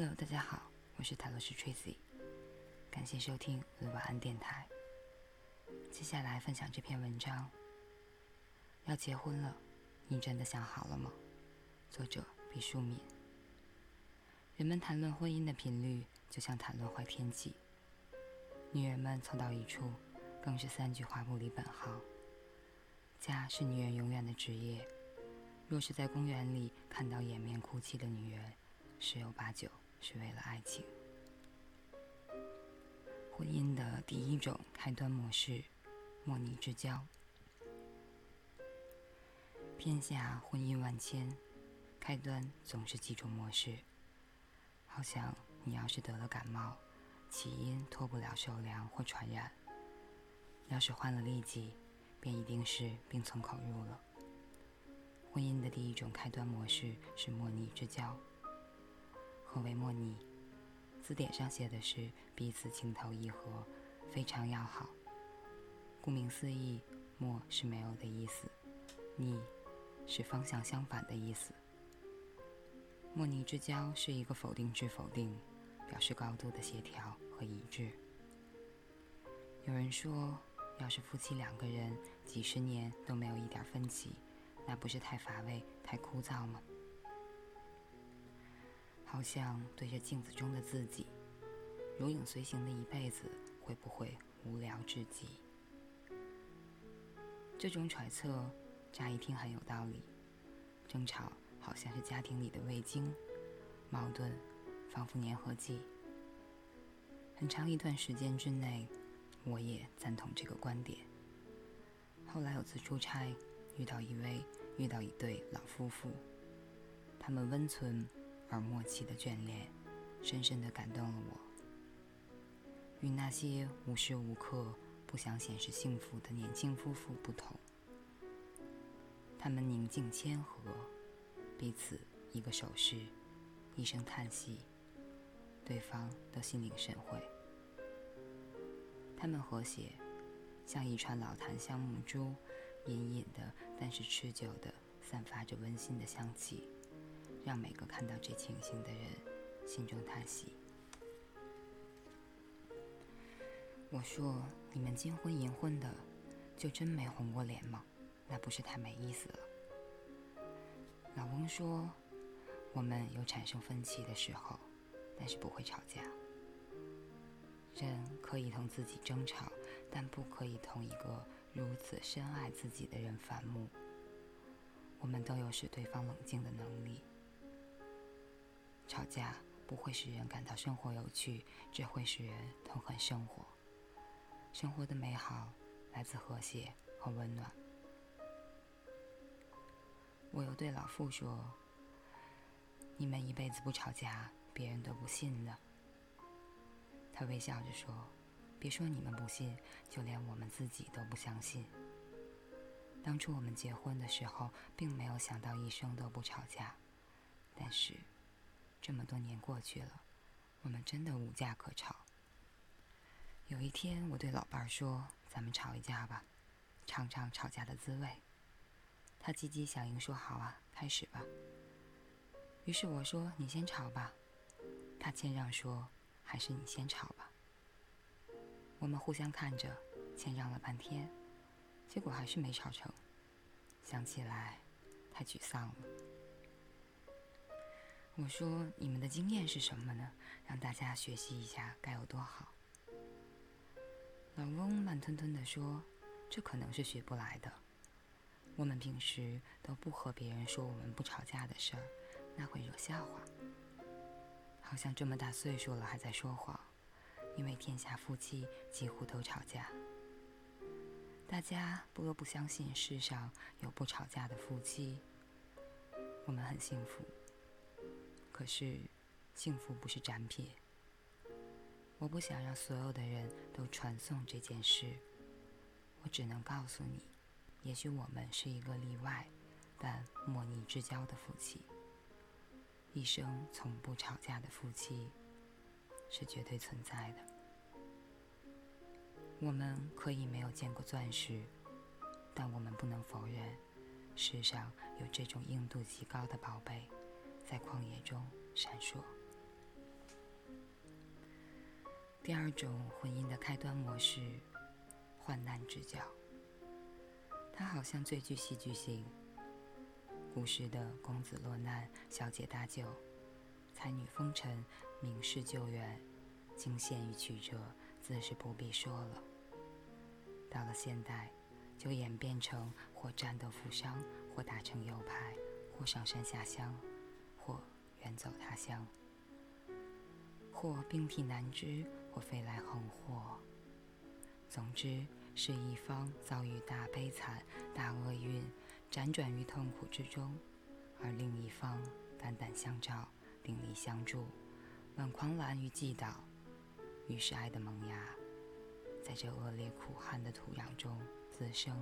Hello，大家好，我是塔罗斯 Tracy，感谢收听我的晚安电台。接下来分享这篇文章。要结婚了，你真的想好了吗？作者毕淑敏。人们谈论婚姻的频率，就像谈论坏天气。女人们凑到一处，更是三句话不离本行。家是女人永远的职业。若是在公园里看到掩面哭泣的女人，十有八九。是为了爱情。婚姻的第一种开端模式，莫逆之交。天下婚姻万千，开端总是几种模式。好像你要是得了感冒，起因脱不了受凉或传染；要是患了痢疾，便一定是病从口入了。婚姻的第一种开端模式是莫逆之交。何为莫逆？字典上写的是彼此情投意合，非常要好。顾名思义，莫是没有的意思，逆是方向相反的意思。莫逆之交是一个否定句否定，表示高度的协调和一致。有人说，要是夫妻两个人几十年都没有一点分歧，那不是太乏味、太枯燥吗？好像对着镜子中的自己，如影随形的一辈子，会不会无聊至极？这种揣测，乍一听很有道理。争吵好像是家庭里的味精，矛盾仿佛粘合剂。很长一段时间之内，我也赞同这个观点。后来有次出差，遇到一位，遇到一对老夫妇，他们温存。而默契的眷恋，深深地感动了我。与那些无时无刻不想显示幸福的年轻夫妇不同，他们宁静谦和，彼此一个手势，一声叹息，对方都心领神会。他们和谐，像一串老檀香木珠，隐隐的，但是持久的，散发着温馨的香气。让每个看到这情形的人心中叹息。我说：“你们金婚银婚的，就真没红过脸吗？那不是太没意思了。”老翁说：“我们有产生分歧的时候，但是不会吵架。人可以同自己争吵，但不可以同一个如此深爱自己的人反目。我们都有使对方冷静的能力。”吵架不会使人感到生活有趣，只会使人痛恨生活。生活的美好来自和谐和温暖。我又对老傅说：“你们一辈子不吵架，别人都不信的。”他微笑着说：“别说你们不信，就连我们自己都不相信。当初我们结婚的时候，并没有想到一生都不吵架，但是……”这么多年过去了，我们真的无架可吵。有一天，我对老伴儿说：“咱们吵一架吧，尝尝吵架的滋味。”他积极响应说：“好啊，开始吧。”于是我说：“你先吵吧。”他谦让说：“还是你先吵吧。”我们互相看着，谦让了半天，结果还是没吵成。想起来，太沮丧了。我说：“你们的经验是什么呢？让大家学习一下该有多好。”老翁慢吞吞地说：“这可能是学不来的。我们平时都不和别人说我们不吵架的事儿，那会惹笑话。好像这么大岁数了还在说谎，因为天下夫妻几乎都吵架。大家不得不相信世上有不吵架的夫妻。我们很幸福。”可是，幸福不是展品。我不想让所有的人都传颂这件事。我只能告诉你，也许我们是一个例外，但莫逆之交的夫妻，一生从不吵架的夫妻，是绝对存在的。我们可以没有见过钻石，但我们不能否认，世上有这种硬度极高的宝贝。在旷野中闪烁。第二种婚姻的开端模式，患难之交。它好像最具戏剧性。古时的公子落难，小姐搭救，才女风尘，名士救援，惊险与曲折，自是不必说了。到了现代，就演变成或战斗负伤，或打成右派，或上山下乡，远走他乡，或病体难治，或飞来横祸。总之，是一方遭遇大悲惨、大厄运。辗转于痛苦之中，而另一方肝胆相照、鼎力相助，挽狂澜于既倒。于是爱的萌芽，在这恶劣苦旱的土壤中滋生，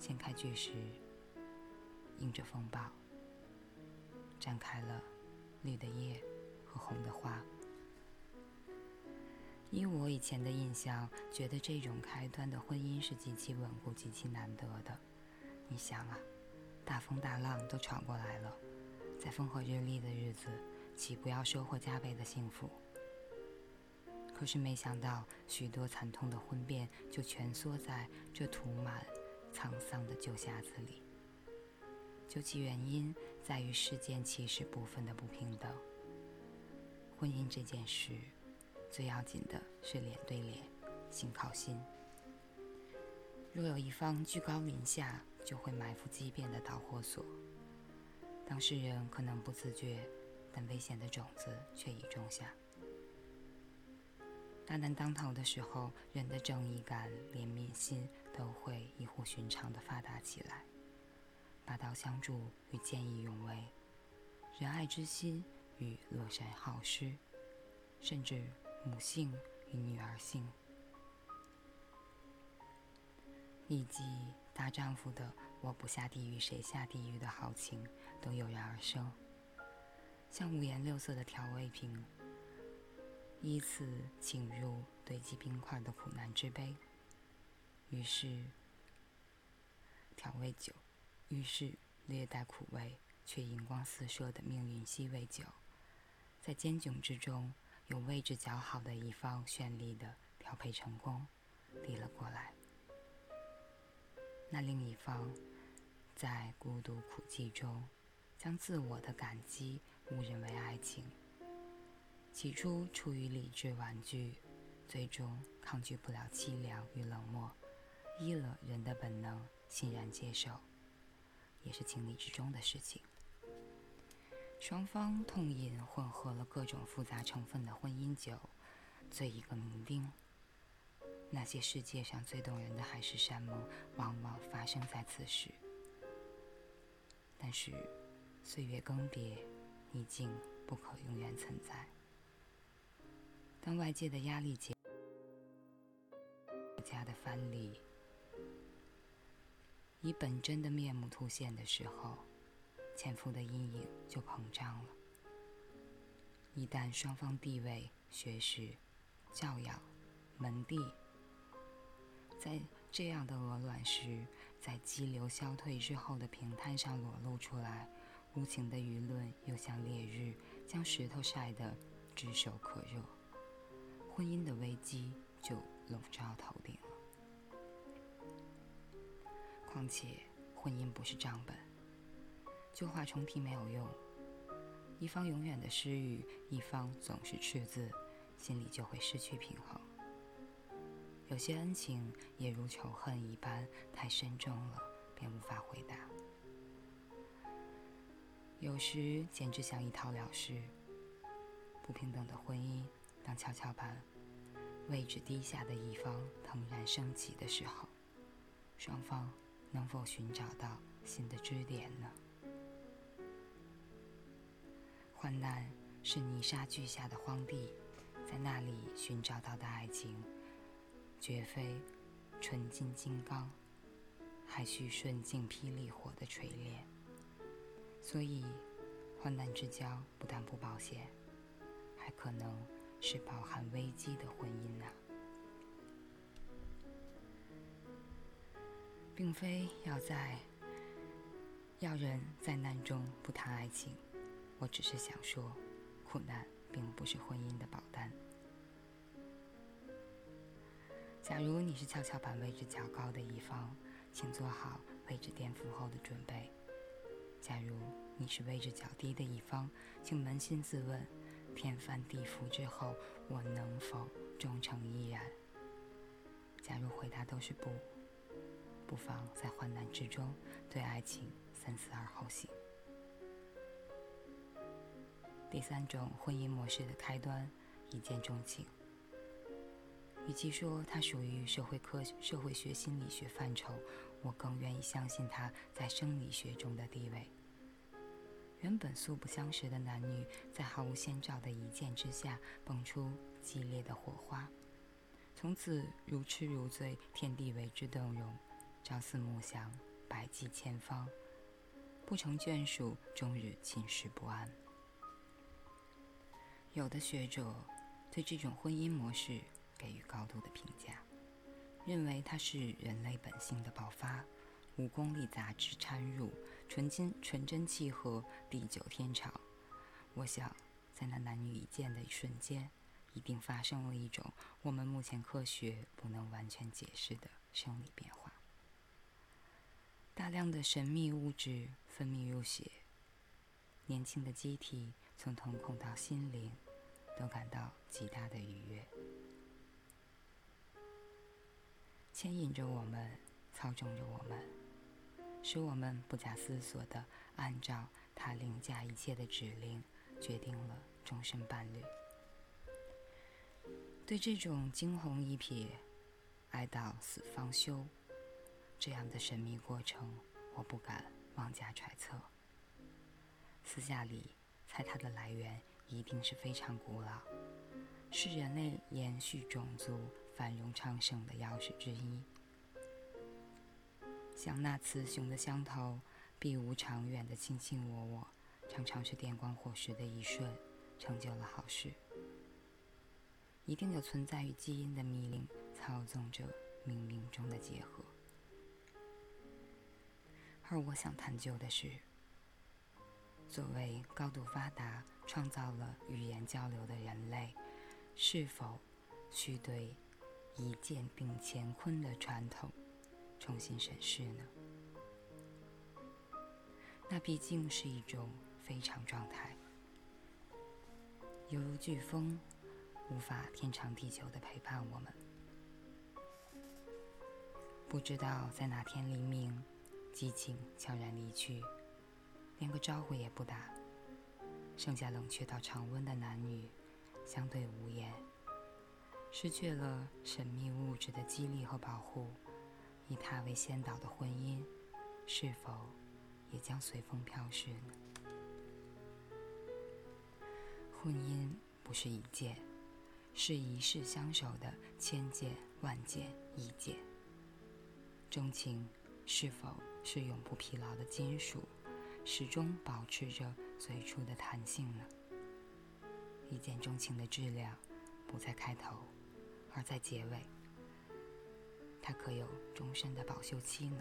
掀开巨石，迎着风暴，绽开了绿的叶和红的花。依我以前的印象，觉得这种开端的婚姻是极其稳固、极其难得的。你想啊，大风大浪都闯过来了，在风和日丽的日子，岂不要收获加倍的幸福？可是没想到，许多惨痛的婚变就蜷缩在这涂满沧桑的旧匣子里。究其原因，在于世间其实部分的不平等。婚姻这件事，最要紧的是脸对脸，心靠心。若有一方居高临下，就会埋伏畸变的导火索。当事人可能不自觉，但危险的种子却已种下。大难当头的时候，人的正义感、怜悯心都会异乎寻常的发达起来。拔刀相助与见义勇为，仁爱之心与乐善好施，甚至母性与女儿性，以及。大丈夫的“我不下地狱谁下地狱”的豪情都油然而生，像五颜六色的调味品，依次倾入堆积冰块的苦难之杯。于是，调味酒；于是，略带苦味却银光四射的命运鸡尾酒，在艰窘之中，有位置较好的一方绚丽的调配成功，递了过来。那另一方，在孤独苦寂中，将自我的感激误认为爱情。起初出于理智婉拒，最终抗拒不了凄凉与冷漠，依了人的本能，欣然接受，也是情理之中的事情。双方痛饮混合了各种复杂成分的婚姻酒，醉一个酩酊。那些世界上最动人的海誓山盟，往往发生在此时。但是，岁月更迭，逆境不可永远存在。当外界的压力减家的藩篱以本真的面目凸现的时候，潜伏的阴影就膨胀了。一旦双方地位、学识、教养、门第，在这样的鹅卵石，在激流消退之后的平滩上裸露出来，无情的舆论又像烈日，将石头晒得炙手可热，婚姻的危机况且，婚姻不是账本，旧话重提没有用，一方永远的失语，一方总是赤字，心里就会失去平衡。有些恩情也如仇恨一般，太深重了，便无法回答。有时简直想一逃了事。不平等的婚姻，当跷跷板位置低下的一方腾然升起的时候，双方能否寻找到新的支点呢？患难是泥沙俱下的荒地，在那里寻找到的爱情。绝非纯金金刚，还需顺境霹雳火的锤炼。所以，患难之交不但不保险，还可能是饱含危机的婚姻呐。并非要在要人在难中不谈爱情，我只是想说，苦难并不是婚姻的保单。假如你是跷跷板位置较高的一方，请做好位置颠覆后的准备；假如你是位置较低的一方，请扪心自问：天翻地覆之后，我能否忠诚依然？假如回答都是不，不妨在患难之中对爱情三思而后行。第三种婚姻模式的开端，一见钟情。与其说它属于社会科社会学心理学范畴，我更愿意相信它在生理学中的地位。原本素不相识的男女，在毫无先兆的一见之下，蹦出激烈的火花，从此如痴如醉，天地为之动容，朝思暮想，百计千方，不成眷属，终日寝食不安。有的学者对这种婚姻模式。给予高度的评价，认为它是人类本性的爆发，无功利杂质掺入，纯真纯真契合，地久天长。我想，在那男女一见的一瞬间，一定发生了一种我们目前科学不能完全解释的生理变化。大量的神秘物质分泌入血，年轻的机体从瞳孔到心灵，都感到极大的愉悦。牵引着我们，操纵着我们，使我们不假思索地按照他凌驾一切的指令，决定了终身伴侣。对这种惊鸿一瞥、爱到死方休这样的神秘过程，我不敢妄加揣测。私下里猜它的来源一定是非常古老，是人类延续种族。繁荣昌盛的钥匙之一，像那雌雄的相投，必无长远的卿卿我我，常常是电光火石的一瞬，成就了好事。一定有存在于基因的密令，操纵着冥冥中的结合。而我想探究的是，作为高度发达、创造了语言交流的人类，是否需对？一剑定乾坤的传统，重新审视呢？那毕竟是一种非常状态，犹如飓风，无法天长地久的陪伴我们。不知道在哪天黎明，激情悄然离去，连个招呼也不打，剩下冷却到常温的男女，相对无言。失去了神秘物质的激励和保护，以它为先导的婚姻，是否也将随风飘逝呢？婚姻不是一见，是一世相守的千见万见一见。钟情是否是永不疲劳的金属，始终保持着最初的弹性呢？一见钟情的质量，不在开头。而在结尾，它可有终身的保修期呢？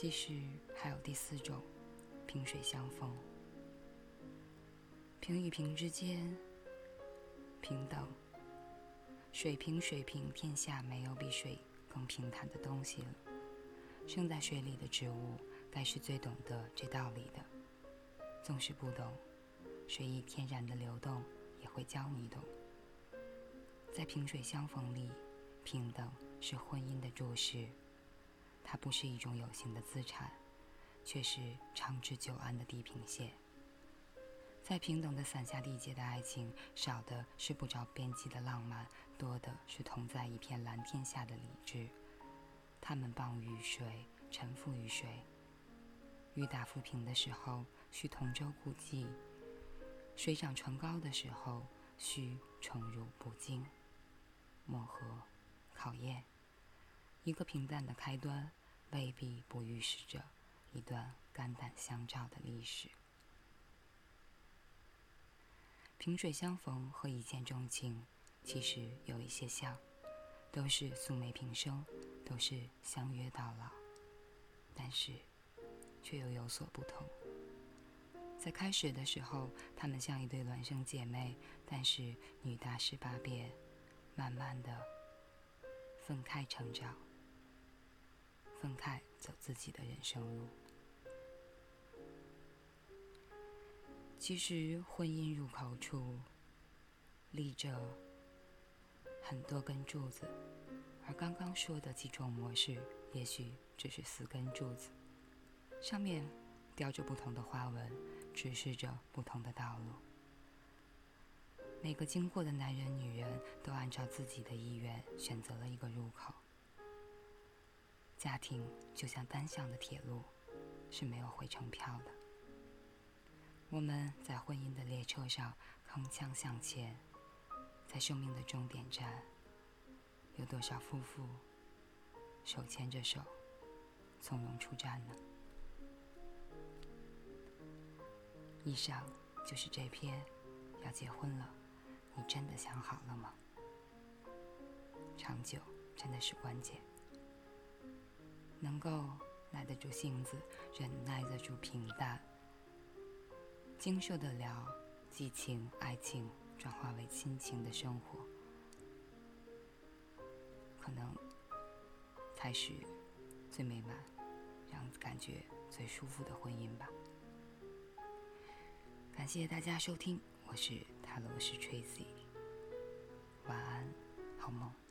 其实还有第四种，萍水相逢。萍与萍之间，平等。水平水平，天下没有比水更平坦的东西了。生在水里的植物，该是最懂得这道理的。纵使不懂，水以天然的流动，也会教你懂。在萍水相逢里，平等是婚姻的注释。它不是一种有形的资产，却是长治久安的地平线。在平等的伞下缔结的爱情，少的是不着边际的浪漫，多的是同在一片蓝天下的理智。他们傍于水，沉浮于水。雨打浮萍的时候，需同舟共济；水涨船高的时候，需宠辱不惊。磨合、考验，一个平淡的开端，未必不预示着一段肝胆相照的历史。萍水相逢和一见钟情，其实有一些像，都是素昧平生，都是相约到老，但是却又有所不同。在开始的时候，她们像一对孪生姐妹，但是女大十八变，慢慢的分开成长，分开走自己的人生路。其实，婚姻入口处立着很多根柱子，而刚刚说的几种模式，也许只是四根柱子，上面雕着不同的花纹，指示着不同的道路。每个经过的男人、女人都按照自己的意愿选择了一个入口。家庭就像单向的铁路，是没有回程票的。我们在婚姻的列车上铿锵向前，在生命的终点站，有多少夫妇手牵着手，从容出站呢？以上就是这篇。要结婚了，你真的想好了吗？长久真的是关键，能够耐得住性子，忍耐得住平淡。经受得了激情、爱情转化为亲情的生活，可能才是最美满、让感觉最舒服的婚姻吧。感谢大家收听，我是塔罗斯 Tracy，晚安，好梦。